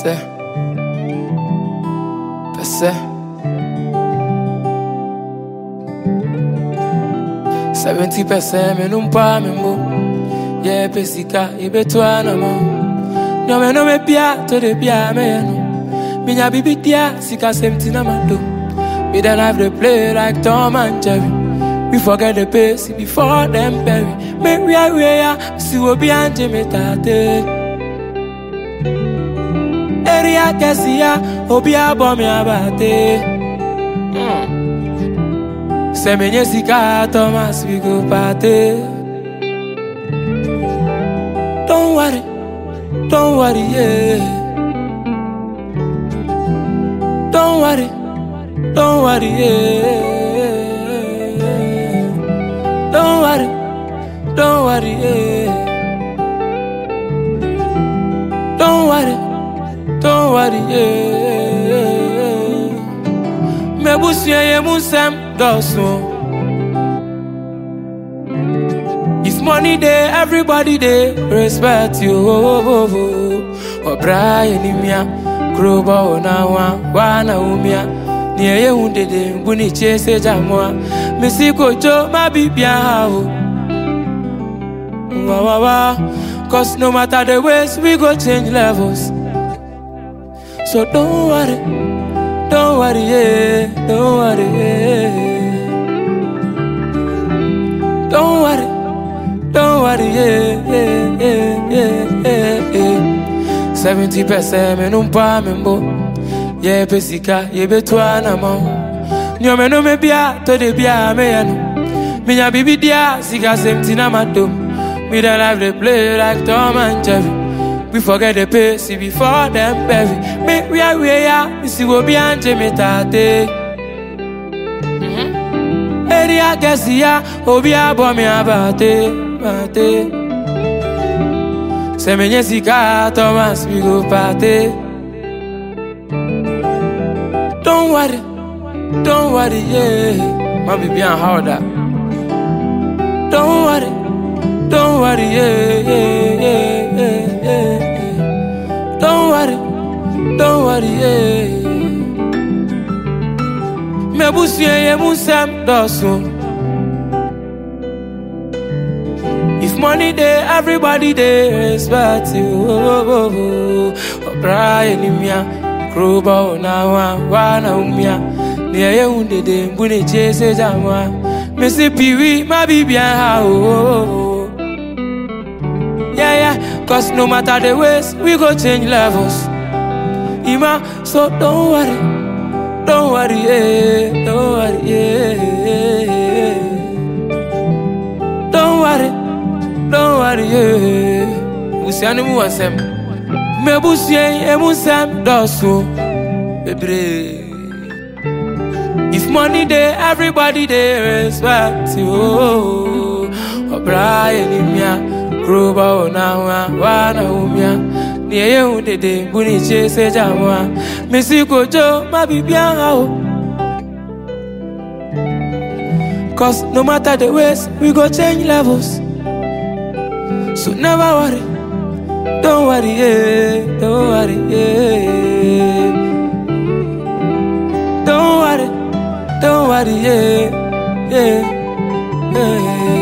Pese. Pese. Seventy percent me numpa me mbo. Yeah, pesika ibetwa na mo. No me no me pia to the pia me no. Minya bibi dia sika seventy na mando. We don't have to play like Tom and Jerry. We forget the pace before them bury. Me we are we are see we be anje me tate. Area kesia obi abo me abate. Hmm. Se menye sika Thomas we go party. Don't worry, don't worry, yeah. Don't worry, don't worry, yeah. Don't worry, don't worry, yeah. Worry, yeah. Mebusye ye musem dosun. If money there, everybody there respect you. Oh, oh, oh. oh. Brian Imia, Kroba Onawa, Wana Umia, near you did Buni Chase Jamwa, Missy Kojo, my bibia. Wow, wow, wow. Cause no matter the ways, we go change levels. So don't worry, don't worry, yeah, don't worry, yeah. Don't worry. Don't worry, yeah, yeah, yeah, yeah, yeah, yeah. Seventy percent me numpa me mbo. Yeah, pesika, ye betwa na mo. Nyo me no me bia, to de bia me ya no. Minya bibi dia, sika seventy na madom. We don't have play like Tom and Jerry. We forget the pace before them bury. Me we are we are, me see we be anje mm-hmm. oh, me tate. Area kesia, obi abo me abate party. Se menye sika Thomas we go party. Don't worry, don't worry, yeah. My baby and harder. Don't worry, don't worry, yeah, Me busye ye musem dosun. If money there, everybody there respect you. Oh, oh, oh, oh. Brian Imia, Kroba Onawa, Wana Umia, near you did the Buni Chase Jamwa. Missy Pee my baby, how? Yeah, yeah, cause no matter the ways, we go change levels. Ima, so don't worry, Yeah. Busiani mu wasem. Me busien e musem dosu. Bebre. If money there, everybody there respect you. Oh, Brian Imia, Kroba Onawa, Wana Umia. Near you de de Buni Chase Jamwa. Missy Kojo, my bibia. Cause no matter the ways, we go change levels. So never worry, don't worry, yeah, don't worry, yeah. Don't worry, don't worry, yeah, yeah, yeah.